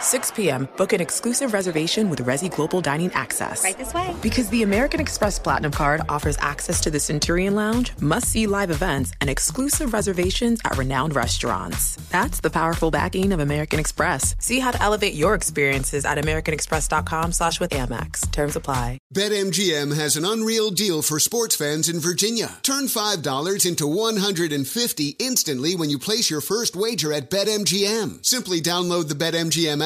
6 p.m., book an exclusive reservation with Resy Global Dining Access. Right this way. Because the American Express Platinum Card offers access to the Centurion Lounge, must see live events, and exclusive reservations at renowned restaurants. That's the powerful backing of American Express. See how to elevate your experiences at AmericanExpress.com slash with Amex. Terms apply. BetMGM has an unreal deal for sports fans in Virginia. Turn $5 into 150 instantly when you place your first wager at BetMGM. Simply download the BetMGM app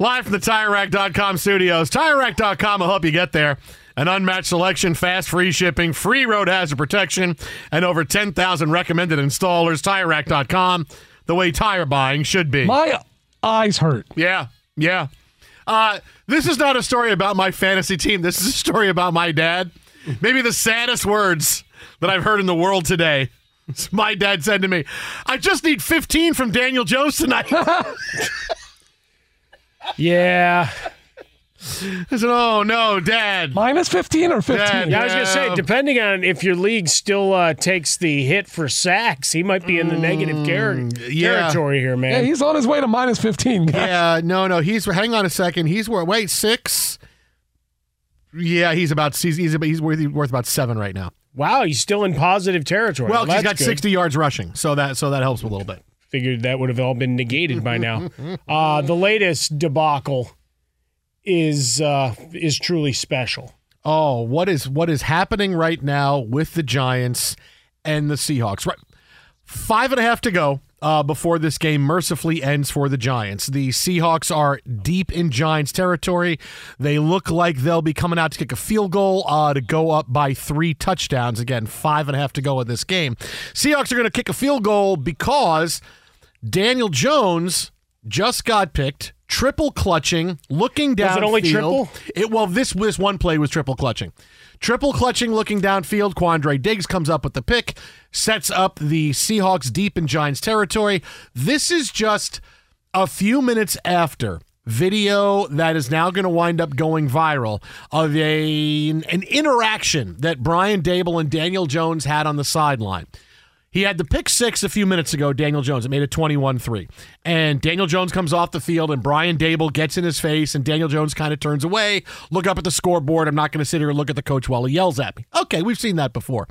Live from the TireRack.com studios. TireRack.com will help you get there. An unmatched selection, fast free shipping, free road hazard protection, and over 10,000 recommended installers. TireRack.com, the way tire buying should be. My eyes hurt. Yeah, yeah. Uh, this is not a story about my fantasy team. This is a story about my dad. Maybe the saddest words that I've heard in the world today. My dad said to me, I just need 15 from Daniel Jones tonight. Yeah. I said, Oh, no, dad. Minus 15 or 15? Dad, Yeah, I was going to say, depending on if your league still uh, takes the hit for sacks, he might be in the negative ter- Mm, yeah. territory here, man. Yeah, man. he's on his way to minus 15. guys. Yeah, no, no. He's hang on a second. He's worth wait six. Yeah, he's about he's he's, he's worth worth about seven right now. wow, he's still in positive territory. Well, he's that's got good. sixty yards rushing, so that so that helps a little bit. Figured that would have all been negated by now. Uh, the latest debacle is uh, is truly special. Oh, what is what is happening right now with the Giants and the Seahawks? Right, five and a half to go uh, before this game mercifully ends for the Giants. The Seahawks are deep in Giants territory. They look like they'll be coming out to kick a field goal uh, to go up by three touchdowns. Again, five and a half to go in this game. Seahawks are going to kick a field goal because Daniel Jones just got picked. Triple clutching, looking down. Was it only triple? It well, this this one play was triple clutching. Triple clutching, looking downfield. Quandre Diggs comes up with the pick, sets up the Seahawks deep in Giants territory. This is just a few minutes after video that is now going to wind up going viral of a an interaction that Brian Daboll and Daniel Jones had on the sideline. He had the pick six a few minutes ago, Daniel Jones. It made it 21 3. And Daniel Jones comes off the field, and Brian Daboll gets in his face, and Daniel Jones kind of turns away. Look up at the scoreboard. I'm not going to sit here and look at the coach while he yells at me. Okay, we've seen that before.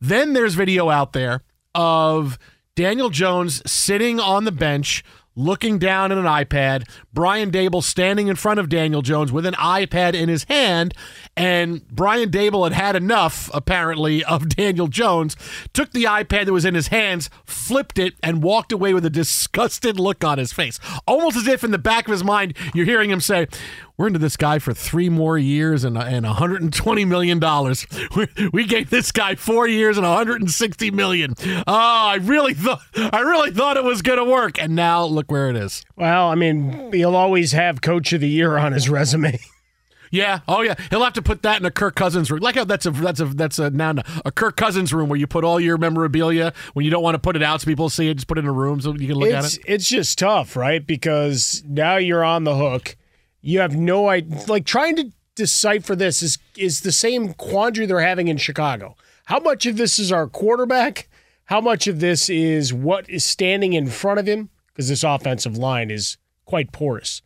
Then there's video out there of Daniel Jones sitting on the bench, looking down at an iPad. Brian Daboll standing in front of Daniel Jones with an iPad in his hand. And Brian Daboll had had enough, apparently, of Daniel Jones, took the iPad that was in his hands, flipped it, and walked away with a disgusted look on his face. Almost as if in the back of his mind, you're hearing him say, we're into this guy for three more years and, and 120 million dollars. We, we gave this guy four years and 160 million. Oh, I really thought I really thought it was going to work, and now look where it is. Well, I mean, he'll always have Coach of the Year on his resume. Yeah. Oh, yeah. He'll have to put that in a Kirk Cousins room. Like how that's a that's a that's a now a Kirk Cousins room where you put all your memorabilia when you don't want to put it out so people see it. Just put it in a room so you can look it's, at it. It's just tough, right? Because now you're on the hook. You have no idea. Like trying to decipher this is is the same quandary they're having in Chicago. How much of this is our quarterback? How much of this is what is standing in front of him? Because this offensive line is quite porous.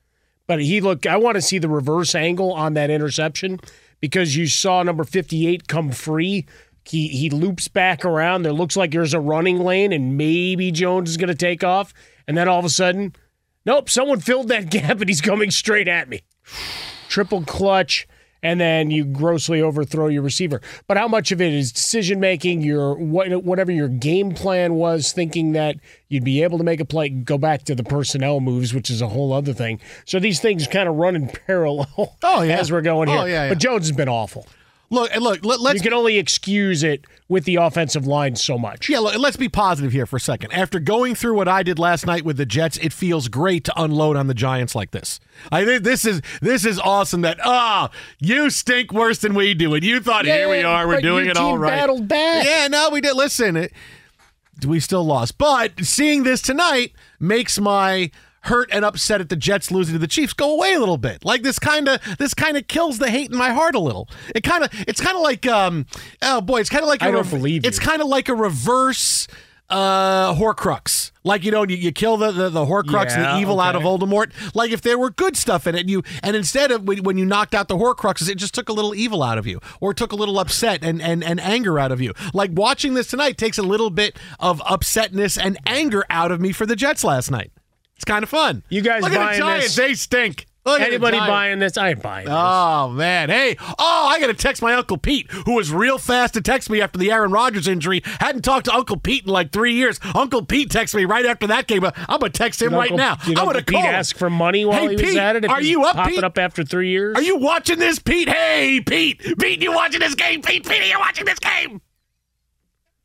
But he look. I want to see the reverse angle on that interception because you saw number fifty-eight come free. He he loops back around. There looks like there's a running lane, and maybe Jones is going to take off. And then all of a sudden, nope, someone filled that gap, and he's coming straight at me. Triple clutch, and then you grossly overthrow your receiver. But how much of it is decision making? Your whatever your game plan was, thinking that you'd be able to make a play. Go back to the personnel moves, which is a whole other thing. So these things kind of run in parallel. Oh, yeah. as we're going oh, here. Oh, yeah, yeah. But Jones has been awful. Look, and look. Let, let's You can only excuse it with the offensive line so much. Yeah, look, let's be positive here for a second. After going through what I did last night with the Jets, it feels great to unload on the Giants like this. I think this is this is awesome. That ah, you stink worse than we do, and you thought here we are, we're doing it all right. Battled back. Yeah, no, we did. Listen, it, we still lost, but seeing this tonight makes my hurt and upset at the Jets losing to the Chiefs go away a little bit. Like this kind of this kind of kills the hate in my heart a little. It kind of it's kind of like um oh boy, it's kind of like I a don't believe you. It's kind of like a reverse uh Horcrux. Like you know, you, you kill the the, the Horcrux and the evil out of okay. Voldemort. Like if there were good stuff in it, and you and instead of when, when you knocked out the Horcruxes, it just took a little evil out of you, or took a little upset and and and anger out of you. Like watching this tonight takes a little bit of upsetness and anger out of me for the Jets last night. It's kind of fun. You guys look at the buying Giants? this? They stink. Look at the Anybody buying this? I ain't buying this. Oh man, hey! Oh, I got to text my uncle Pete, who was real fast to text me after the Aaron Rodgers injury. Hadn't talked to Uncle Pete in like three years. Uncle Pete texted me right after that game. I'm gonna text him Did right Uncle- now. I'm Uncle gonna Pete call him. ask for money while Hey, he was Pete, at it? If are you up, popping Pete? up after three years? Are you watching this, Pete? Hey, Pete! Pete, you watching this game? Pete, Pete, are you watching this game?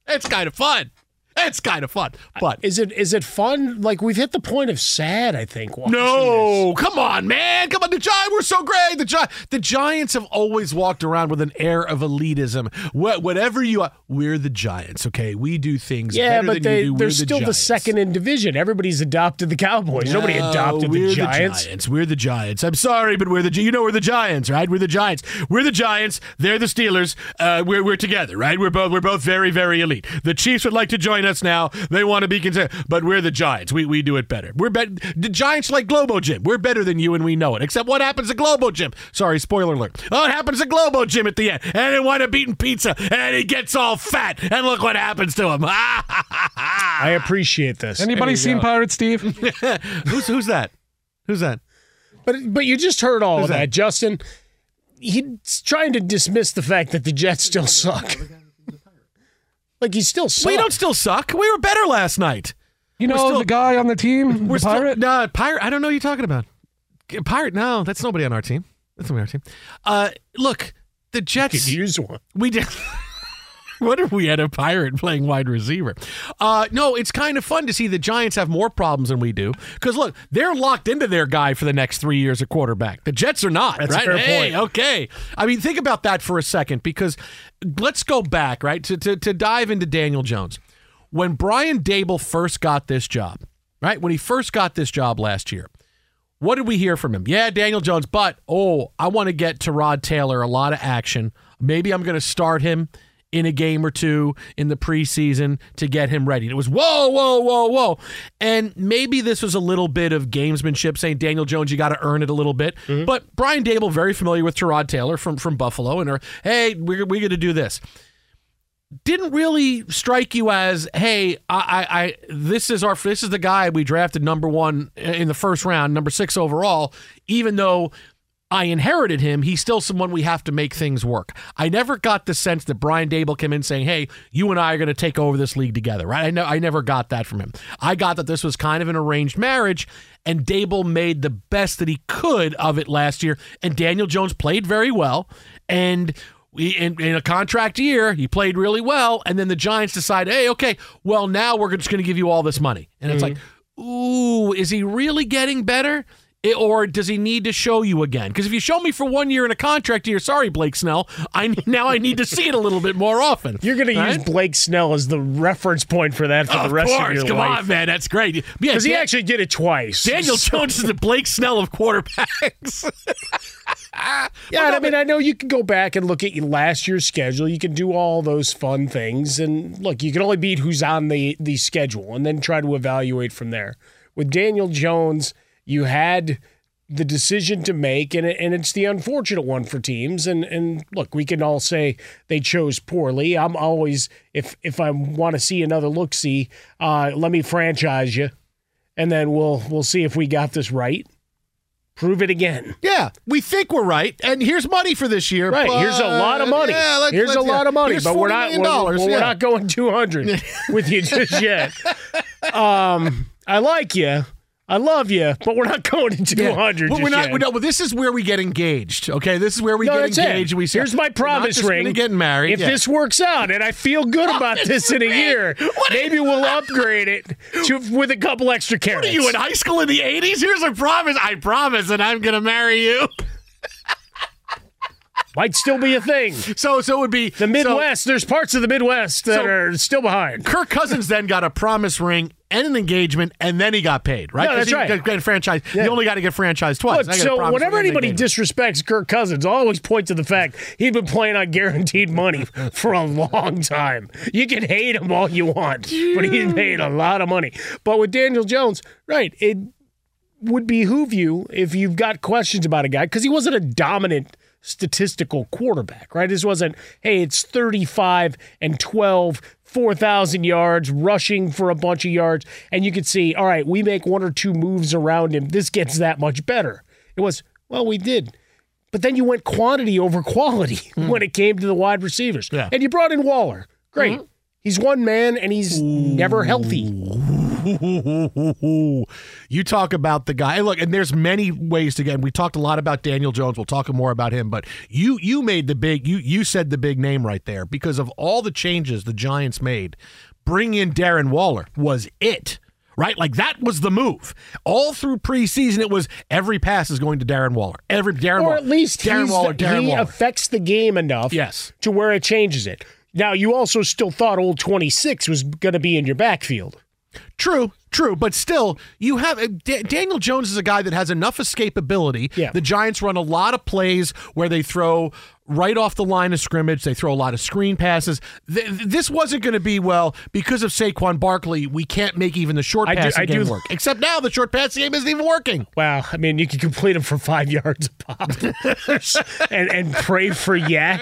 It's kind of fun. It's kind of fun, but Is it is it fun? Like we've hit the point of sad. I think. watching this. No, come on, man. Come on. The Giants were so great. The, Gi- the Giants have always walked around with an air of elitism. What, whatever you are, we're the Giants, okay? We do things Yeah, better but than they you do. they're still the, second in division. Everybody's adopted the Cowboys. Nobody adopted we're the Giants. Giants. We're the Giants. I'm sorry, but we're the you know we're the Giants, right? We're the Giants. We're the Giants. They're the Steelers. Uh, we're we're together, right? We're both we're both very very elite. The Chiefs would like to join us now. They want to be considered, but we're the Giants. We we do it better. We're bet the Giants like Globo Gym. We're better than you, and we know it. Except what happens to Globo Gym? Sorry, spoiler alert. Oh, it happens to Globo Gym at the end, and they wind up eating pizza, and he gets all fat, and look what happens to him. I appreciate this. Anybody seen Pirate Steve? who's who's that? Who's that? But but you just heard all of that? that, Justin. He's trying to dismiss the fact that the Jets still suck. Oh, like he still sucks. We don't still suck. We were better last night. You know still- the guy on the team, We're the pirate. Still, no, pirate. I don't know what you're talking about. Pirate? No, that's nobody on our team. That's nobody on our team. Uh, look, the could Jets. use one. We did. what if we had a pirate playing wide receiver? Uh, no, it's kind of fun to see the Giants have more problems than we do. Because look, they're locked into their guy for the next three years at quarterback. The Jets are not. That's a fair hey, point. okay. I mean, think about that for a second. Because let's go back right to to, to dive into Daniel Jones. When Brian Daboll first got this job, right when he first got this job last year. What did we hear from him? Yeah, Daniel Jones, but oh, I want to get to Rod Taylor a lot of action. Maybe I'm going to start him in a game or two in the preseason to get him ready. And it was whoa, whoa, whoa, whoa. And maybe this was a little bit of gamesmanship saying, Daniel Jones, you got to earn it a little bit. Mm-hmm. But Brian Daboll, very familiar with Tyrod Taylor from, from Buffalo, and are, hey, we're, we're going to do this. didn't really strike you as, hey, I, I, I this is our this is the guy we drafted number one in the first round, number six overall, even though I inherited him, he's still someone we have to make things work. I never got the sense that Brian Daboll came in saying, "Hey, you and I are going to take over this league together." Right? I know I never got that from him. I got that this was kind of an arranged marriage, and Daboll made the best that he could of it last year. And Daniel Jones played very well, and. We, in, in a contract year, he played really well, and then the Giants decide, hey, okay, well now we're just going to give you all this money, and it's mm-hmm. like, ooh, is he really getting better? Or does he need to show you again? Because if you show me for one year in a contract year, sorry, Blake Snell, I now I need to see it a little bit more often. You're going to use Blake Snell as the reference point for that for of the rest course, of your come life. on, man, that's great. Yeah, Because he Dan- actually did it twice. Daniel Jones is the Blake Snell of quarterbacks. Yeah, and I mean, I know you can go back and look at your last year's schedule. You can do all those fun things, and look, you can only beat who's on the the schedule, and then try to evaluate from there. With Daniel Jones, you had the decision to make, and it, and it's the unfortunate one for teams. And and look, we can all say they chose poorly. I'm always if if I want to see another look, see, uh, let me franchise you, and then we'll we'll see if we got this right. Prove it again. yeah, we think we're right, and here's money for this year. Right. Here's a lot of money. Yeah, let's- here's let's- a lot yeah. of money, Here's but we're 40 not we're, dollars, well, we're not going 200 with you just yet. Um, I like you. I love you, but we're not going to 200 But just we're not. yet. No, but this is where we get engaged. Okay, this is where we No, get it. engaged. and We say, Here's my promise ring. gonna Get married. If Yeah. this works out and I feel good about this in a year, maybe we'll upgrade it to with a couple extra carats. What are you in high school in the '80s? Here's a promise. I promise, and I'm gonna marry you. Might still be a thing. So, so it would be The Midwest, there's parts of the Midwest that So- are still behind. Kirk Cousins then got a promise ring and an engagement, and then he got paid. Right? No, that's he right. got- got franchise. Yeah. You only got to get franchised twice. Look, I so whenever ring and an anybody disrespects Kirk Cousins, I'll always point to the fact he'd been playing on guaranteed money for a long time. You can hate him all you want, but he made a lot of money. But with Daniel Jones, right, it would behoove you if you've got questions about a guy because he wasn't a dominant statistical quarterback, right? This wasn't, hey, it's 35 and 12, 4,000 yards, rushing for a bunch of yards. And you could see, all right, we make one or two moves around him. This gets that much better. It was, well, we did. But then you went quantity over quality hmm. when it came to the wide receivers. Yeah. And you brought in Waller. Great. Mm-hmm. He's one man and he's never healthy. You talk about the guy. Look, and there's many ways to get. And we talked a lot about Daniel Jones. We'll talk more about him. But you you made the big you you said the big name right there because of all the changes the Giants made. Bring in Darren Waller was it. Right, like that was the move. All through preseason, it was every pass is going to Darren Waller. Every Darren or Waller, at least Darren Waller, Darren he Waller. affects the game enough Yes. to where it changes it. Now, you also still thought old 26 was going to be in your backfield. True, true, but still, you have uh, Da- Daniel Jones is a guy that has enough escapability. Yeah. The Giants run a lot of plays where they throw right off the line of scrimmage. They throw a lot of screen passes. Th- th- this wasn't going to be well because of Saquon Barkley. We can't make even the short I do- passing I game do- work. Except now, the short passing game isn't even working. Wow, I mean, you can complete them for five yards a pop and, and pray for yak.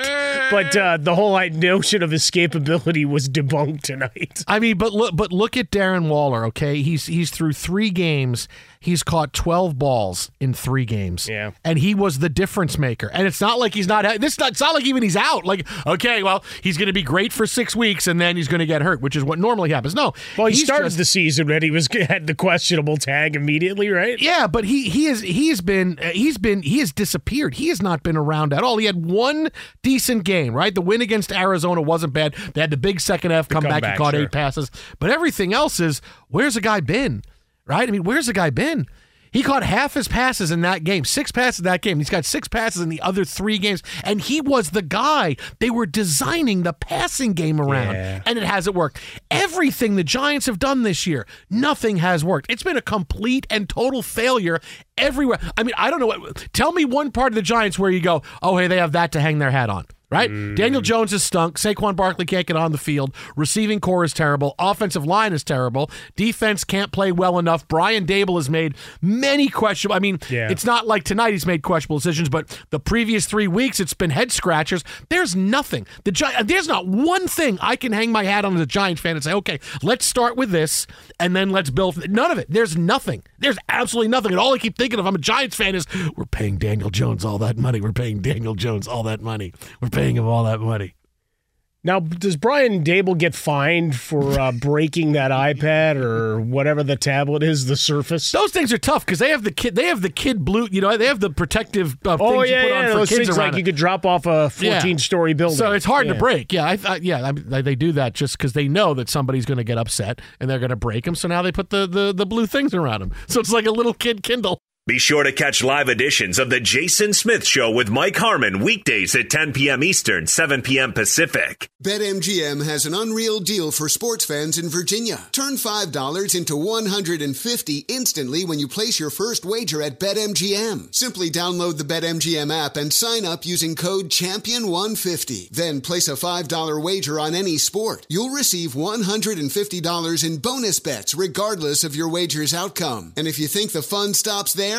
But uh, the whole notion of escapability was debunked tonight. I mean, but look, but look at Darren Waller. Okay, he's he's through three games. He's caught twelve balls in three games. Yeah. and he was the difference maker. And it's not like he's not. This not. It's not like even he's out. Like, okay, well, he's going to be great for six weeks, and then he's going to get hurt, which is what normally happens. No, Well, he started just- the season when he was had the questionable tag immediately, right? Yeah, but he he is he has been uh, he's been he has disappeared. He has not been around at all. He had one decent game, right? The win against Arizona wasn't bad. They had the big second half comeback. comeback, he caught sure. eight passes, but everything else is where's the guy been? Right? I mean, where's the guy been? He caught half his passes in that game, six passes in that game. He's got six passes in the other three games, and he was the guy they were designing the passing game around, Yeah. and it hasn't worked. Everything the Giants have done this year, nothing has worked. It's been a complete and total failure everywhere. I mean, I don't know what. Tell me one part of the Giants where you go, oh, hey, they have that to hang their hat on. Right? Mm. Daniel Jones is stunk. Saquon Barkley can't get on the field. Receiving corps is terrible. Offensive line is terrible. Defense can't play well enough. Brian Daboll has made many questionable. I mean, Yeah. it's not like tonight he's made questionable decisions, but the previous three weeks it's been head scratchers. There's nothing. The Gi- there's not one thing I can hang my hat on as a Giants fan and say, okay, let's start with this and then let's build. None of it. There's nothing. There's absolutely nothing. And all I keep thinking of, I'm a Giants fan, is we're paying Daniel Jones all that money. We're paying Daniel Jones all that money. We're paying him all that money. Now, does Brian Daboll get fined for uh, breaking that iPad or whatever the tablet is, the Surface? Those things are tough because they have the kid. They have the kid blue. You know, they have the protective uh, Oh yeah, you put yeah. on for Those kids things like it. you could drop off a 14-story building. So it's hard Yeah. to break. Yeah, I, I, yeah, I they do that just because they know that somebody's going to get upset and they're going to break them. So now they put the, the the blue things around them. So it's like a little kid Kindle. Be sure to catch live editions of The Jason Smith Show with Mike Harmon weekdays at 10 p.m. Eastern, 7 p.m. Pacific. BetMGM has an unreal deal for sports fans in Virginia. Turn $5 into 150 instantly when you place your first wager at BetMGM. Simply download the BetMGM app and sign up using code Champion150. Then place a $5 wager on any sport. You'll receive $150 in bonus bets regardless of your wager's outcome. And if you think the fun stops there,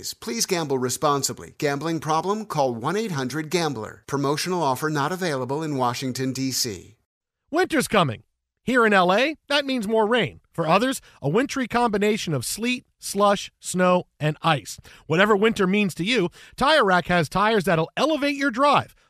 Please gamble responsibly. Gambling problem? Call 1 800 Gambler. Promotional offer not available in Washington, D.C. Winter's coming. Here in LA, that means more rain. For others, a wintry combination of sleet, slush, snow, and ice. Whatever winter means to you, Tire Rack has tires that'll elevate your drive.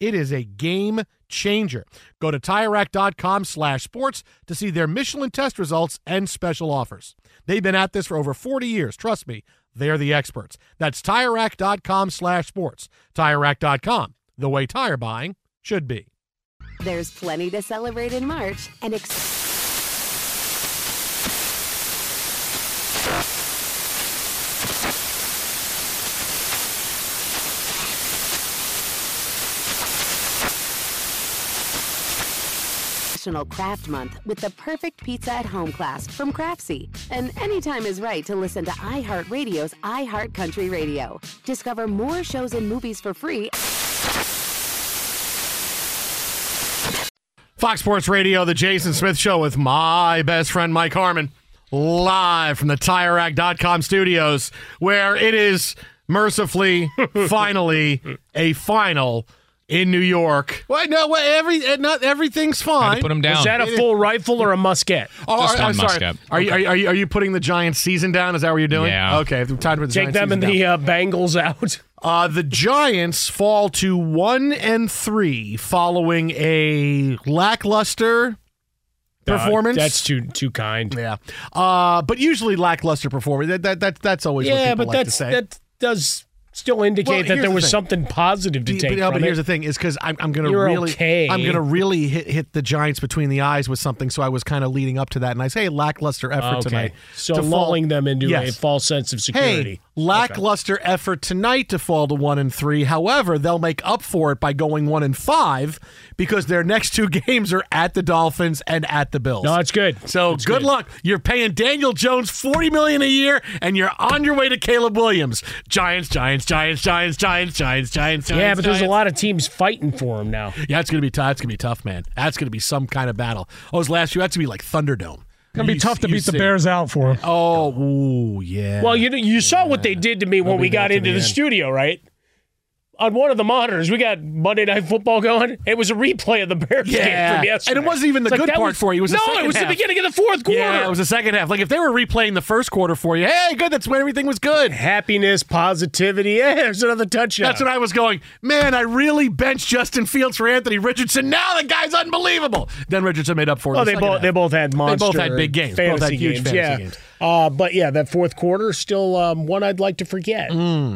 It is a game changer. Go to TireRack.com slash sports to see their Michelin test results and special offers. They've been at this for over 40 years. Trust me, they're the experts. That's TireRack.com slash sports. TireRack.com, the way tire buying should be. There's plenty to celebrate in March and ex- National Craft Month with the perfect pizza at home class from Craftsy. And anytime is right to listen to iHeartRadio's iHeartCountry Radio. Discover more shows and movies for free Fox Sports Radio, the Jason Smith Show with my best friend Mike Harmon, live from the TireRack.com studios, where it is mercifully, finally, a final in New York. Well, no, well, every uh, not everything's fine. to put them down. Is that a full rifle or a musket? Oh, Just I- one I'm sorry. musket. Are you, are, you, are you are you putting the Giants season down? Is that what you're doing? Yeah. Okay. I'm tired with the Take Giants them and season the down. uh, Bengals out. Uh, the Giants fall to one and three following a lackluster performance. Uh, that's too too kind. Yeah. Uh, but usually lackluster performance. That, that, that that's always what Yeah, people but like that's to say. that does still Well, indicate that there the was thing. something positive to The- take but, but here's the thing: is because I'm, I'm going to really, okay. I'm going to really hit, hit the Giants between the eyes with something. So I was kind of leading up to that, and I say lackluster effort okay, tonight. so to fall- lulling them into a false sense of security. Hey, lackluster effort tonight to fall to one and three. However, they'll make up for it by going one and five because their next two games are at the Dolphins and at the Bills. no, it's good. So It's good, luck. You're paying Daniel Jones forty million a year, and you're on your way to Caleb Williams. Giants, Giants, Giants, Giants, Giants, Giants, Giants. Yeah, Giants, but there's a lot of teams fighting for him now. Yeah, it's gonna be tough. That's gonna be tough, man. That's gonna be some kind of battle. Oh, his last year, that's gonna be like Thunderdome. Gonna be You- tough to you beat the. Bears out for him. Oh, ooh, yeah. Well, you you saw what they did to me when we got into the the studio, right? On one of the monitors, we got Monday Night Football going. It was a replay of the Bears game Yeah. from yesterday. And it wasn't even the It's good that part for you. It was no, it was half. the beginning of the fourth quarter. Yeah, it was the second half. Like if they were replaying the first quarter for you, hey, good, that's when everything was good. Happiness, positivity. Yeah, there's another touchdown. That's what I was going. Man, I really benched Justin Fields for Anthony Richardson. Now the guy's unbelievable. Then Richardson made up for it. Oh, the they both half. they both had monster. They both had big games. Both had huge games, fantasy yeah. games. Uh, but yeah, that fourth quarter is still um, one I'd like to forget,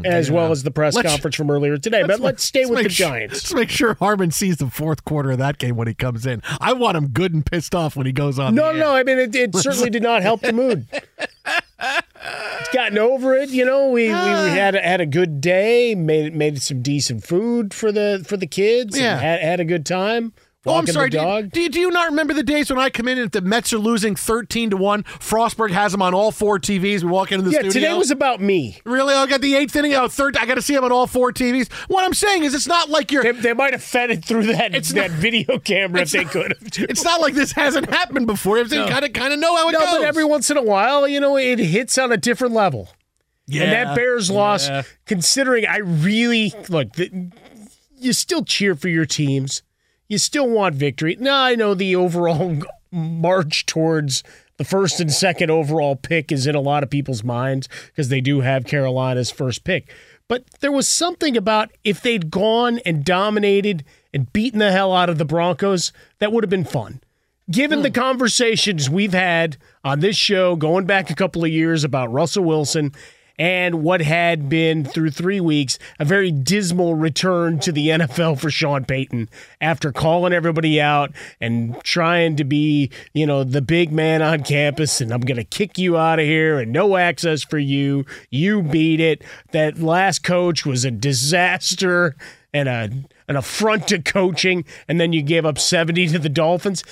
as well as the press Mm, Let's- conference from earlier today. But let's stay with the sure- Giants. Let's make sure Harmon sees the fourth quarter of that game when he comes in. I want him good and pissed off when he goes on. No, no. I mean, it, it certainly did not help the mood. It's gotten over it, you know. We, we had a, had a good day, made made some decent food for the for the kids. and Yeah. had, had a good time. Oh, I'm sorry. Do you, do, you, do you not remember the days when I come in and if the Mets are losing 13 to 1, Frostberg has them on all four TVs? We walk into the yeah, studio. today was about me. Really? I got the eighth inning. Oh, third. I got to see him on all four TVs. What I'm saying is, it's not like you're. They, they might have fed it through that It's that not- video camera if they not- could have. It's not like this hasn't happened before. It's kind of kind of know how it No, goes. but every once in a while, you know, it hits on a different level. yeah. and that Bears loss, Yeah. considering I really look, the, you still cheer for your teams. You still want victory. Now I know the overall march towards the first and second overall pick is in a lot of people's minds because they do have Carolina's first pick. But there was something about if they'd gone and dominated and beaten the hell out of the Broncos, that would have been fun. Given the hmm. conversations we've had on this show going back a couple of years about Russell Wilson and what had been through three weeks a very dismal return to the NFL for Sean Payton after calling everybody out and trying to be, you know, the big man on campus and I'm going to kick you out of here and no access for you. You beat it. That last coach was a disaster and a an affront to coaching and then you gave up 70 to the Dolphins.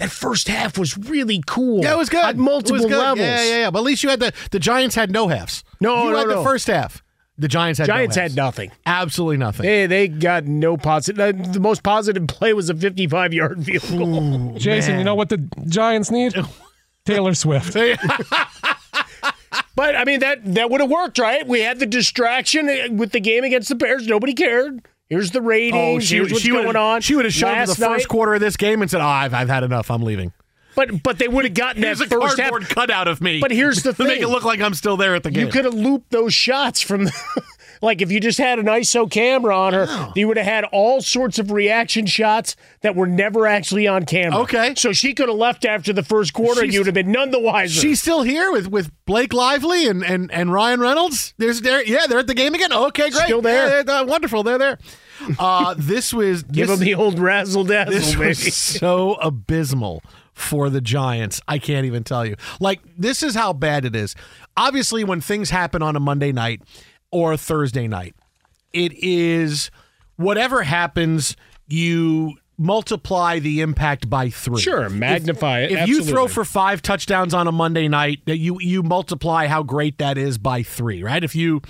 That first half was really cool. Yeah, it was good. At multiple it was good. levels. Yeah, yeah, yeah. But at least you had the the Giants had no halves. No, you no, had no. the first half. The Giants had Giants no had nothing. absolutely nothing. They they got no positive. The most positive play was a 55 yard field goal. Jason, you know what the Giants need? Taylor Swift. But I mean that that would have worked, right? We had the distraction uh, with the game against the Bears. Nobody cared. Here's the ratings. Oh, she, Here's what's she going would on. She would have shown the first night- quarter of this game and said, "Oh, I've, I've had enough. I'm leaving." But but they would have gotten Here's that a first half. cardboard cutout of me. But here's the thing: to make it look like I'm still there at the game. You could have looped those shots from, the, like if you just had an ISO camera on her, you would have had all sorts of reaction shots that were never actually on camera. Okay. so she could have left after the first quarter, and you would have been none the wiser. She's still here with, with Blake Lively and, and, and Ryan Reynolds. There's there, yeah, they're at the game again. Okay, great, Still there. Yeah, they're- they're wonderful. They're there. Uh, this was Give this, them the old razzle dazzle, this baby. was so abysmal for the Giants. I can't even tell you. Like this is how bad it is. Obviously, when things happen on a Monday night or Thursday night, it is whatever happens. You multiply the impact by three. Sure, magnify it. If you throw for five touchdowns on a Monday night, that you you multiply how great that is by three, right? If you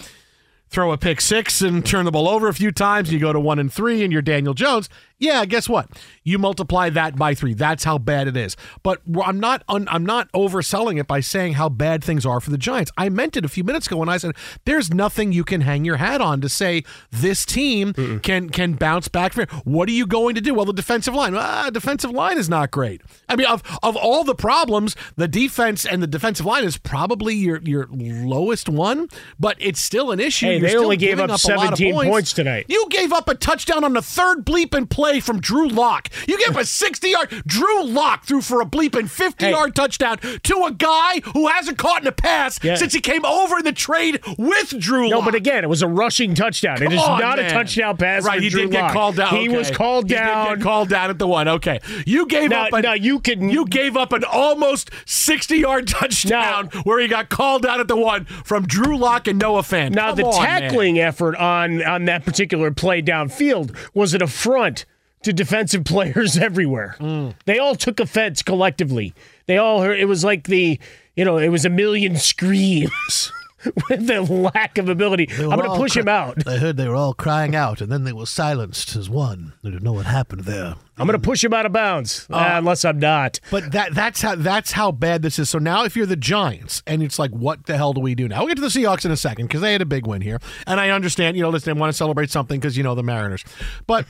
throw a pick six and turn the ball over a few times, you go to one and three, and you're Daniel Jones. Yeah, guess what? You multiply that by three. That's how bad it is. But I'm not un, I'm not overselling it by saying how bad things are for the Giants. I meant it a few minutes ago when I said there's nothing you can hang your hat on to say this team can can bounce back. From what are you going to do? Well, the defensive line. Ah, defensive line is not great. I mean, of of all the problems, the defense and the defensive line is probably your your lowest one, but it's still an issue. Hey, You're they still only gave giving up of 17 points. points tonight. You gave up a touchdown on the third bleep bleeping play from Drew Lock. You gave up a 60 yard. Drew Lock threw for a bleeping 50 Hey. yard touchdown to a guy who hasn't caught in a pass Yeah. since he came over in the trade with Drew No, but again, it was a rushing touchdown. it is on, not a touchdown pass. Right, he Drew did get called down. He okay. was called He did down. get called down at the one. Okay, you gave Now- up. A, now you can- You gave up an almost sixty-yard touchdown where he got called down at the one from Drew Lock and Noah Fant. Now Come the on, man. tackling effort on on that particular play downfield was an affront to defensive players everywhere. Mm. They all took offense collectively. They all heard it was like the you know it was a million screams. with the lack of ability. I'm going to push him out. I heard they were all crying out, and then they were silenced as one. I don't know what happened there. I'm going to push him out of bounds, uh, unless I'm not. But that that's how that's how bad this is. So now, if you're the Giants, and it's like, what the hell do we do now? We'll get to the Seahawks in a second because they had a big win here, and I understand. You know, listen, they want to celebrate something because you know the Mariners, but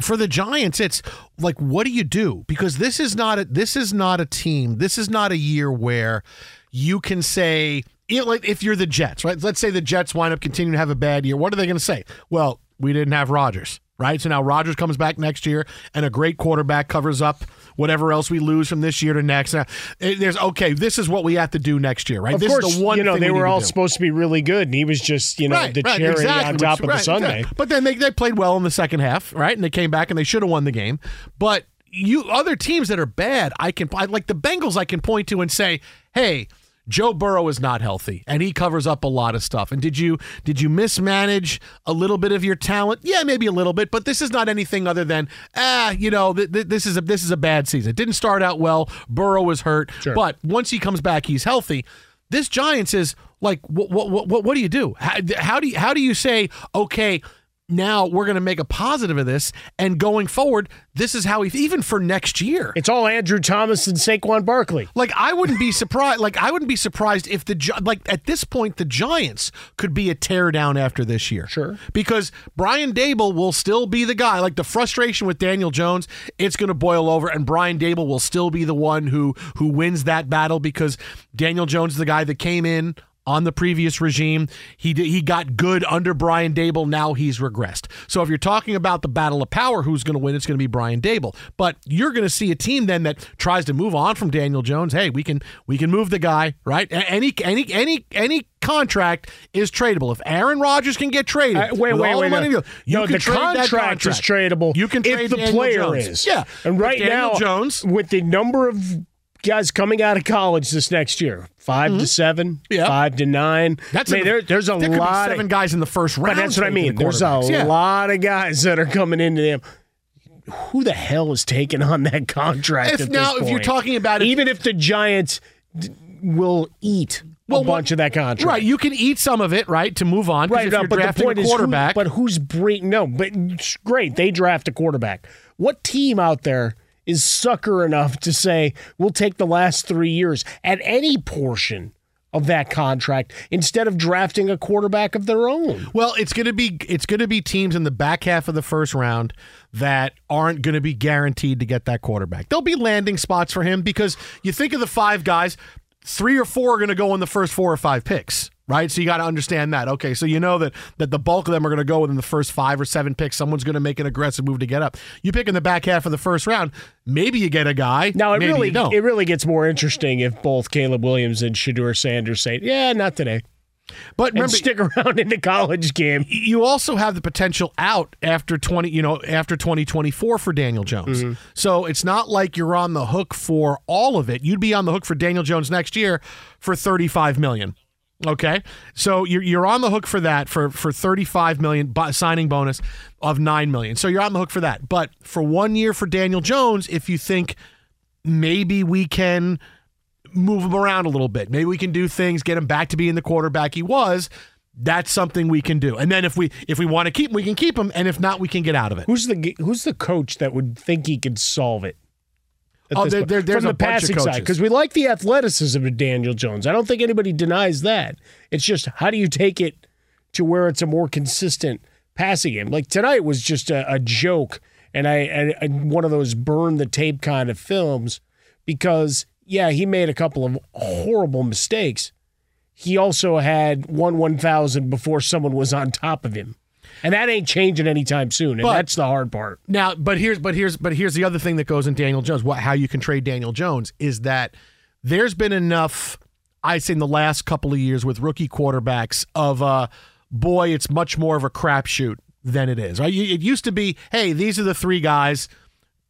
for the Giants, it's like, what do you do? Because this is not a this is not a team. This is not a year where you can say, you know, like if you're the Jets, right? Let's say the Jets wind up continuing to have a bad year. What are they going to say? Well, we didn't have Rodgers, right? So now Rodgers comes back next year, and a great quarterback covers up whatever else we lose from this year to next. Now, there's okay. This is what we have to do next year, right? Of this course, is the one. you know they we were to all supposed to be really good, and he was just you know Right, the right, cherry exactly, on top which- of the right, Sunday. yeah. But then they, they played well in the second half, right? And they came back and they should have won the game. But you other teams that are bad, I can I, like the Bengals. I can point to and say, hey. Joe Burrow is not healthy, and he covers up a lot of stuff. And did you did you mismanage a little bit of your talent? Yeah, maybe a little bit, but this is not anything other than ah, you know, th- th- this is a this is a bad season. It didn't start out well. Burrow was hurt, but once he comes back, he's healthy. This Giants is like, what what what, what do you do? How, how do you how do you say okay? Now we're going to make a positive of this, and going forward, this is how we even for next year. It's all Andrew Thomas and Saquon Barkley. Like I wouldn't be surprised. Like I wouldn't be surprised if the like at this point the Giants could be a tear down after this year. Sure. because Brian Daboll will still be the guy. Like the frustration with Daniel Jones, it's going to boil over, and Brian Daboll will still be the one who who wins that battle because Daniel Jones is the guy that came in. On the previous regime, he did, he got good under Brian Daboll. Now he's regressed. So if you're talking about the battle of power, who's going to win? It's going to be Brian Daboll. But you're going to see a team then that tries to move on from Daniel Jones. Hey, we can we can move the guy, right? Any any any any contract is tradable. If Aaron Rodgers can get traded, Uh, wait, wait, wait. money, no, you no can the trade that contract, is tradable. You can trade if the Daniel player Jones. is. Yeah, and right Daniel now, Jones with the number of guys coming out of college this next year, 5 to seven, Mm-hmm. Yeah. five to nine. That's I mean, the- there, there's a there lot seven of guys in the first round. But that's what I mean. the There's a. Yeah. lot of guys that are coming into them. Who the hell is taking on that contract? If now- this if you're talking about it- even if the Giants d- will eat Well, a bunch what- of that contract, Right, you can eat some of it, right, to move on. Right, if no, but the point a is, who- quarterback, but who's bring? No, but great. They draft a quarterback. What team out there is sucker enough to say we'll take the last three years at any portion of that contract instead of drafting a quarterback of their own? Well, it's going to be it's going to be teams in the back half of the first round that aren't going to be guaranteed to get that quarterback. There'll be landing spots for him because you think of the five guys, three or four are going to go in the first four or five picks. Right, so you got to understand that. Okay, so you know that that the bulk of them are going to go within the first five or seven picks. Someone's going to make an aggressive move to get up. You pick in the back half of the first round, maybe you get a guy. Now it maybe really you don't. it really gets more interesting if both Caleb Williams and Shedeur Sanders say, "Yeah, not today," but and remember, stick around in the college game. you also have the potential out after 20 you know after 2024 for Daniel Jones. Mm-hmm. So it's not like you're on the hook for all of it. You'd be on the hook for Daniel Jones next year for 35 million. Okay? So you're you're on the hook for that for for 35 million signing bonus of 9 million. So you're on the hook for that. But for 1 year for Daniel Jones if you think maybe we can move him around a little bit. Maybe we can do things, get him back to being the quarterback he was. That's something we can do. And then if we if we want to keep him, we can keep him, and if not, we can get out of it. Who's the who's the coach that would think he could solve it? Oh, there- there- there's From the passing side because we like the athleticism of Daniel Jones. I don't think anybody denies that. It's just how do you take it to where it's a more consistent passing game? Like tonight was just a, a joke, and I, I, I one of those burn the tape kind of films because yeah, he made a couple of horrible mistakes. He also had one one thousand before someone was on top of him. And that ain't changing anytime soon. And But- that's the hard part. Now, but here's but here's but here's the other thing that goes in Daniel Jones. What how you can trade Daniel Jones is that there's been enough. I say in the last couple of years with rookie quarterbacks of uh boy, it's much more of a crapshoot than it is. Right? It used to be, hey, these are the three guys.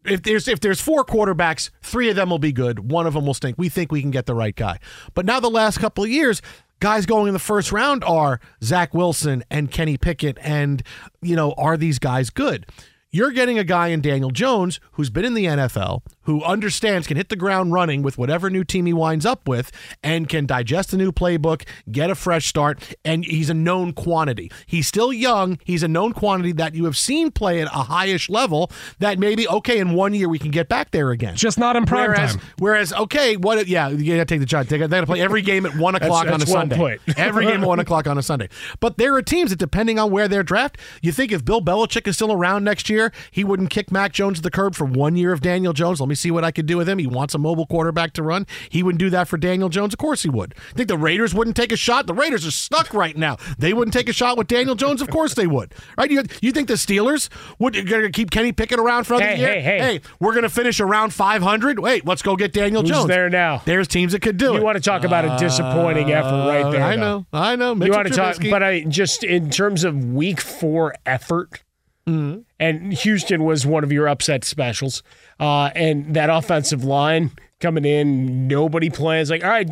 If there's if there's four quarterbacks, three of them will be good. One of them will stink. We think we can get the right guy. But now the last couple of years, guys going in the first round are Zach Wilson and Kenny Pickett, and you know, are these guys good? You're getting a guy in Daniel Jones who's been in the NFL, who understands, can hit the ground running with whatever new team he winds up with, and can digest a new playbook, get a fresh start, and he's a known quantity. He's still young. He's a known quantity that you have seen play at a highish level that maybe, okay, in one year we can get back there again. Just not in prime whereas, time. Whereas, okay, what? Yeah, you got to take the shot. They got to play every game at one o'clock on a that's well Sunday. put. every game at one o'clock on a Sunday. But there are teams that, depending on where they're draft, you think if Bill Belichick is still around next year, he wouldn't kick Mac Jones to the curb for one year of Daniel Jones. Let me see what I could do with him. He wants a mobile quarterback to run. He wouldn't do that for Daniel Jones. Of course he would. I think the Raiders wouldn't take a shot? The Raiders are stuck right now. They wouldn't take a shot with Daniel Jones. Of course they would. Right? You, you think the Steelers would going to keep Kenny Pickett around for another Hey, year? hey, hey. we're going to finish around 500. Wait, let's go get Daniel Who's Jones. there now? There's teams that could do it. You want to talk about a disappointing effort right there? Uh, I though. know. I know. You want to talk, but I just in terms of week four effort, Mm-hmm. and Houston was one of your upset specials, uh, and that offensive line coming in, nobody plans like all right.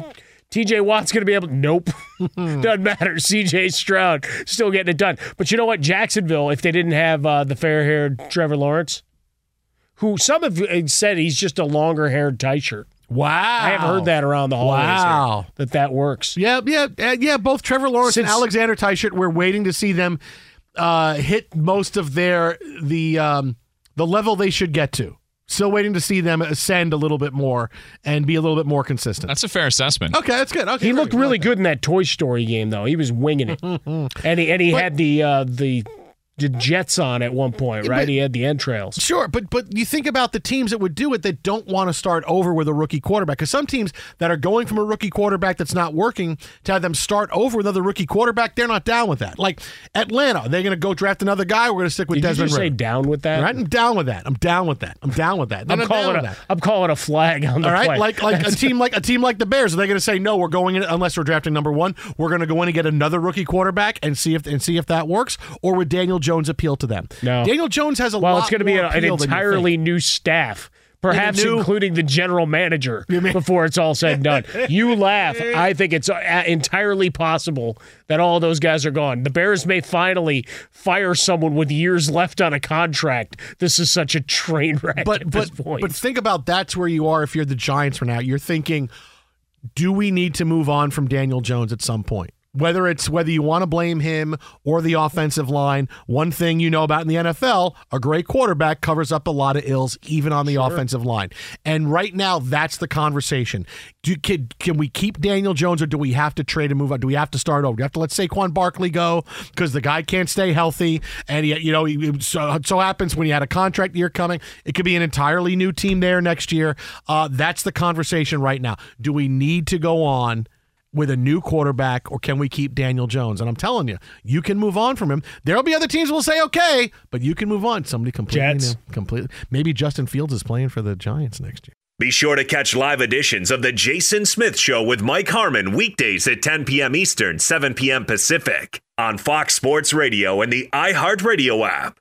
TJ Watt's going to be able. Nope, doesn't matter. CJ Stroud still getting it done. But you know what? Jacksonville, if they didn't have uh, the fair-haired Trevor Lawrence, who some have uh, said he's just a longer-haired tight shirt. wow. I have heard that around the hallways. here, Wow. that that works. Yeah, yeah, uh, yeah. Both Trevor Lawrence and Since- Alexander Teichert. We're waiting to see them uh, hit most of their the um, the level they should get to. Still waiting to see them ascend a little bit more and be a little bit more consistent. That's a fair assessment. okay, that's good. Okay, He very looked really good in that Toy Story game, though. He was winging it, and he and he had the uh, the the jets on at one point, right? but- he had the entrails. Sure, but but you think about the teams that would do it that don't want to start over with a rookie quarterback because some teams that are going from a rookie quarterback that's not working to have them start over with another rookie quarterback, they're not down with that. Like Atlanta, they're going to go draft another guy. We're going to stick with Did you Desmond just say down with that? Right? I'm down with that. I'm down with that. I'm down with that. I'm I'm calling with a that. am calling a flag on the All right, play. like like a team like a team like the Bears, are they going to say no? We're going in unless we're drafting number one. We're going to go in and get another rookie quarterback and see if and see if that works. Or would Daniel Jones appeal to them? No. Daniel Jones has a well, lot it's going to be a- an appeal than you entirely new staff. Perhaps new- including the general manager before it's all said and done. You laugh. I think it's uh, entirely possible that all those guys are gone. The Bears may finally fire someone with years left on a contract. This is such a train wreck but at but this point. but think about that's where you are if you're the Giants right now. You're thinking, do we need to move on from Daniel Jones at some point? Whether it's whether you want to blame him or the offensive line, one thing you know about in the NFL, a great quarterback covers up a lot of ills, even on the offensive line. And right now, that's the conversation. Do, can, can we keep Daniel Jones or do we have to trade and move on? Do we have to start over? Do we have to let Saquon Barkley go because the guy can't stay healthy? And, he, you know, he, it so, so happens when you had a contract year coming, it could be an entirely new team there next year. Uh, that's the conversation right now. Do we need to go on? With a new quarterback, or can we keep Daniel Jones? And I'm telling you, you can move on from him. There'll be other teams who will say okay, but you can move on. Somebody completely Jets. new, completely. Maybe Justin Fields is playing for the Giants next year. Be sure to catch live editions of The Jason Smith Show with Mike Harmon weekdays at 10 p.m. Eastern, 7 p.m. Pacific on Fox Sports Radio and the iHeartRadio app.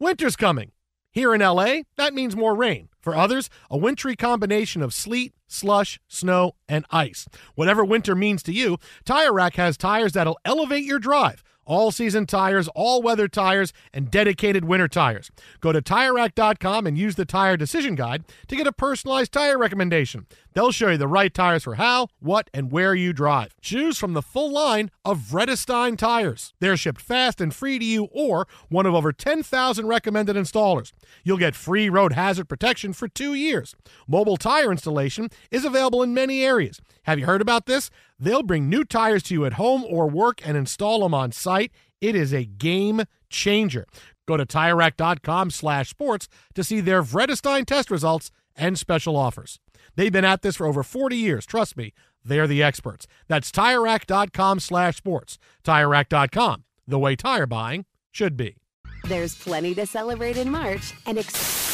Winter's coming. Here in LA, that means more rain. For others, a wintry combination of sleet, slush, snow, and ice. Whatever winter means to you, Tire Rack has tires that'll elevate your drive. All season tires, all weather tires, and dedicated winter tires. Go to TireRack.com and use the Tire Decision Guide to get a personalized tire recommendation. They'll show you the right tires for how, what, and where you drive. Choose from the full line of Vredestein tires. They're shipped fast and free to you or one of over 10,000 recommended installers. You'll get free road hazard protection for two years. Mobile tire installation is available in many areas. Have you heard about this? They'll bring new tires to you at home or work and install them on site. It is a game changer. Go to TireRack.com slash sports to see their Vredestein test results and special offers. They've been at this for over 40 years. Trust me, they're the experts. That's TireRack.com slash sports. TireRack.com, the way tire buying should be. There's plenty to celebrate in March and ex-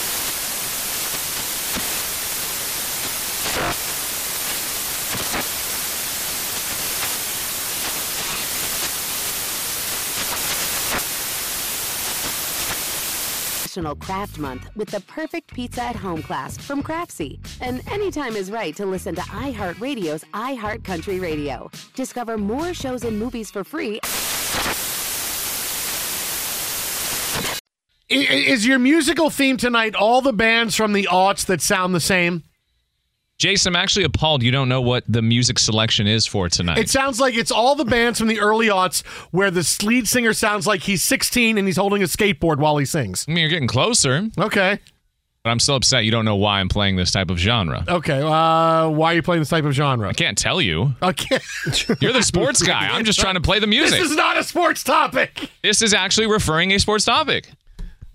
National Craft Month with the perfect pizza at home class from Craftsy. And anytime is right to listen to iHeartRadio's iHeartCountry Radio. Discover more shows and movies for free. Is your musical theme tonight all the bands from the aughts that sound the same? Jason, I'm actually appalled you don't know what the music selection is for tonight. It sounds like it's all the bands from the early aughts where the lead singer sounds like he's 16 and he's holding a skateboard while he sings. I mean, you're getting closer, Okay. but I'm still upset you don't know why I'm playing this type of genre. Okay. Uh, why are you playing this type of genre? I can't tell you. Okay. You're the sports guy. I'm just trying to play the music. this is not a sports topic. This is actually referring a sports topic.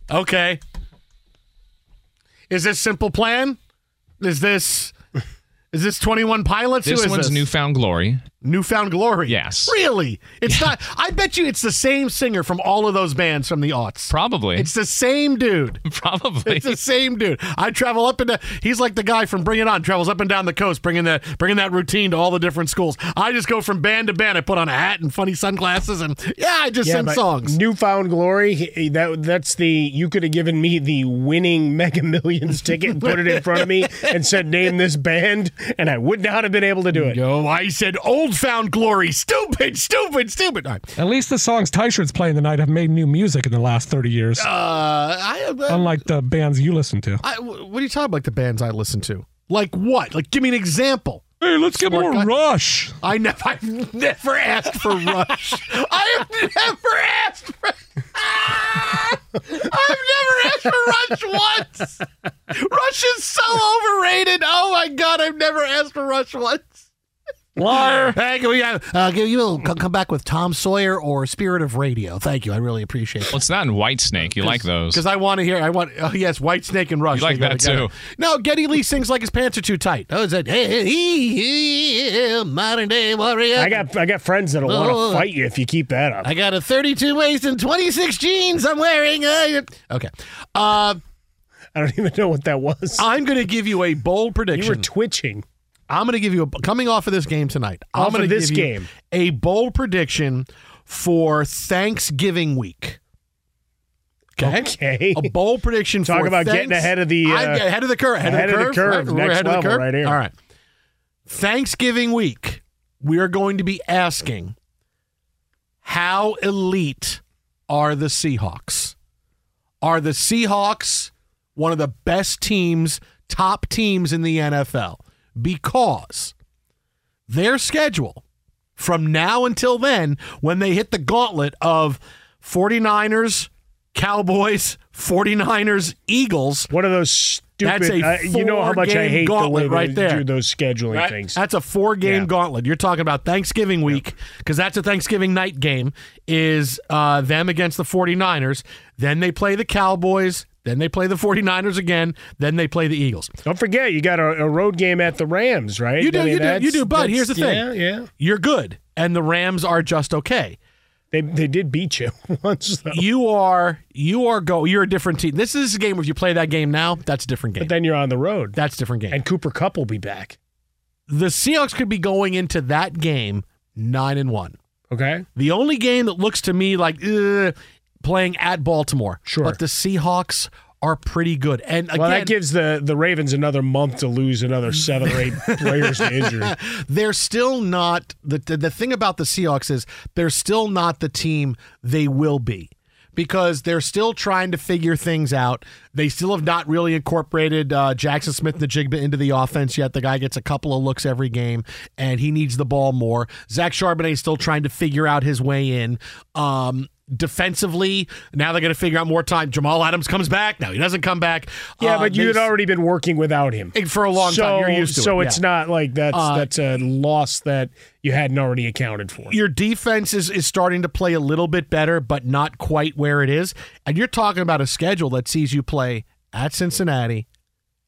Okay. Is this Simple Plan? Is this is this 21 Pilots? This Who is one's this? New Found Glory. New Found Glory. Yes. Really? It's not. I bet you it's the same singer from all of those bands from the aughts. Probably. It's the same dude. Probably. It's the same dude. I travel up and down. He's like the guy from Bring It On. Travels up and down the coast, bringing that bringing that routine to all the different schools. I just go from band to band. I put on a hat and funny sunglasses, and yeah, I just sing songs. New Found Glory. That that's the you could have given me the winning Mega Millions ticket and put it in front of me and said name this band, and I would not have been able to do it. Yo, I said Old Found Glory. Stupid, stupid, stupid. Right. At least the songs Tyshird's playing tonight have made new music in the last 30 years, Uh, I, uh, unlike the bands you listen to. I, what are you talking about? Like the bands I listen to? Like what? Like give me an example. Hey, let's get Smart more guy. Rush. I never, I've never asked for Rush. I have never asked for. I've never asked for Rush once. Rush is so overrated. Oh my god, I've never asked for Rush once. Liar. Hey, can we uh, uh, give you a, come back with Tom Sawyer or Spirit of Radio? Thank you, I really appreciate it. well, it's not in Whitesnake. You like those. Because I want to hear. I want. Oh yes, Whitesnake and Rush. You like that, go. too. No, Geddy Lee sings like his pants are too tight. Oh, is that hey, hey, hey, modern day warrior? I got I got friends that'll want Oh. to fight you if you keep that up. I got a 32 waist and 26 jeans I'm wearing. Uh, okay. Uh, I don't even know what that was. I'm going to give you a bold prediction. you prediction. were twitching. I'm going to give you a coming off of this game tonight. I'm Off of gonna this give you game. a bold prediction for Thanksgiving week. Okay. Okay. A bold prediction. Talk for about getting ahead of the, uh, I'm ahead of the curve. Ahead, ahead of the of the curve. curve. right? Next ahead of the curve. right here. All right. Thanksgiving week, we are going to be asking how elite are the Seahawks? Are the Seahawks one of the best teams, top teams in the NFL? Because their schedule from now until then, when they hit the gauntlet of 49ers, Cowboys, 49ers, Eagles, One of those stupid. That's a uh, you know how much I four-game hate the way they right there. do those scheduling Right? things. That's a four game Yeah. gauntlet. You're talking about Thanksgiving week because that's a Thanksgiving night game is uh, them against the 49ers. Then they play the Cowboys. Then they play the 49ers again. Then they play the Eagles. Don't forget, you got a, a road game at the Rams, right? You do, I mean, you do, you do. But here's the thing. Yeah, yeah. You're good. And the Rams are just okay. They they did beat you once, though. You are you are go you're a different team. This is a game where if you play that game now, that's a different game. But then you're on the road, that's a different game. and Cooper Kupp will be back. the Seahawks could be going into that game nine and one. Okay, The only game that looks to me like playing at Baltimore. Sure. But the Seahawks are pretty good. And again, well, that gives the the Ravens another month to lose another seven or eight players to injury. they're still not the, the the thing about the Seahawks is they're still not the team they will be because they're still trying to figure things out. They still have not really incorporated uh, Jaxon Smith-Njigba into the offense yet. The guy gets a couple of looks every game, and he needs the ball more. Zach Charbonnet is still trying to figure out his way in. Um, defensively. Now they're going to figure out more time. Jamal Adams comes back. Now he doesn't come back. Yeah, Uh, but you had already been working without him for a long so, time. You're used to so it. it's yeah. not like that's Uh, that's a loss that you hadn't already accounted for. your defense is, is starting to play a little bit better, but not quite where it is. And you're talking about a schedule that sees you play at Cincinnati,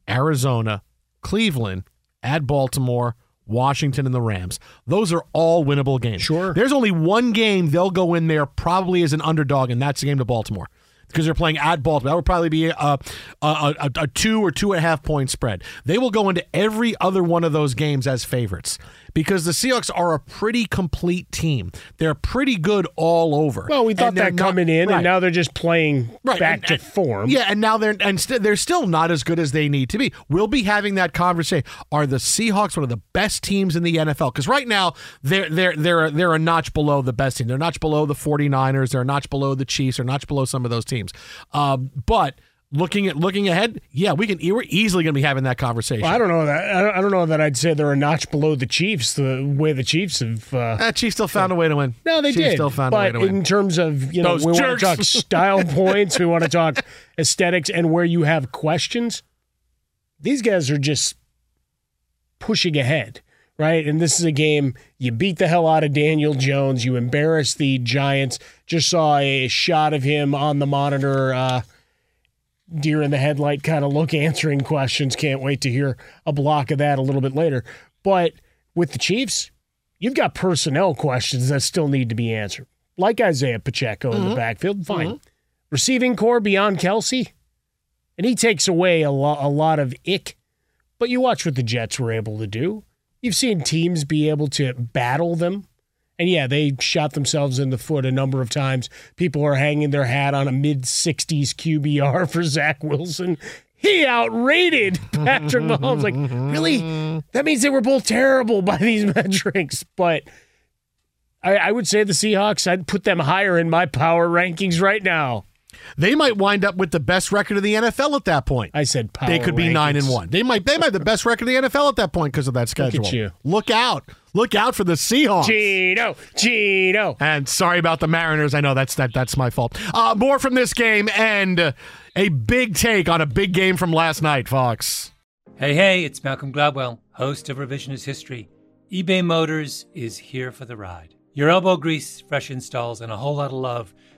Arizona, Cleveland, at Baltimore, Washington, and the Rams. Those are all winnable games. Sure. There's only one game they'll go in there probably as an underdog, and that's the game to Baltimore. Because they're playing at Baltimore. That would probably be a, a, a, a two or two and a half point spread. They will go into every other one of those games as favorites because the Seahawks are a pretty complete team. They're pretty good all over. Well, we thought that not- coming in, right. and now they're just playing Right, back and- to and- form. Yeah, and now they're and st- they're still not as good as they need to be. We'll be having that conversation. Are the Seahawks one of the best teams in the NFL? Because right now they're they're they're they're a notch below the best team. They're a notch below the 49ers. They're a notch below the Chiefs. They're a notch below some of those teams. Um, but looking at looking ahead, yeah, we can we're easily going to be having that conversation. Well, I don't know that. I don't, I don't know that I'd say they're a notch below the Chiefs. The way the Chiefs have. Uh, Uh, Chiefs still found a way to win. no, they Chiefs did. Still found but a way to win. in terms of you know, Those we want to talk style points. We want to talk aesthetics, and where you have questions. These guys are just pushing ahead, right? And this is a game you beat the hell out of Daniel Jones. You embarrass the Giants. Just saw a shot of him on the monitor. Uh, deer in the headlight kind of look answering questions. Can't wait to hear a block of that a little bit later. But with the Chiefs, you've got personnel questions that still need to be answered. Like Isaiah Pacheco in the mm-hmm. backfield, fine. Mm-hmm. Receiving corps beyond Kelce, and he takes away a, lo- a lot of ick. But you watch what the Jets were able to do. You've seen teams be able to battle them. And yeah, they shot themselves in the foot a number of times. People are hanging their hat on a mid 60s QBR for Zach Wilson. He outrated Patrick Mahomes. Like, really? That means they were both terrible by these metrics. But I, I would say the Seahawks, I'd put them higher in my power rankings right now. They might wind up with the best record of the NFL at that point. I said power they could be nine and one. They might they might have the best record of the NFL at that point because of that schedule. you. Look out! Look out for the Seahawks. Geno, Geno. And sorry about the Mariners. I know that's that that's my fault. Uh, more from this game and uh, a big take on a big game from last night, Fox. Hey, hey, it's Malcolm Gladwell, host of Revisionist History. eBay Motors is here for the ride. Your elbow grease, fresh installs, and a whole lot of love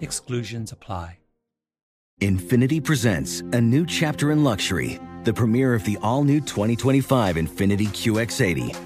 exclusions apply. Infiniti presents a new chapter in luxury, the premiere of the all new 2025 Infiniti QX80,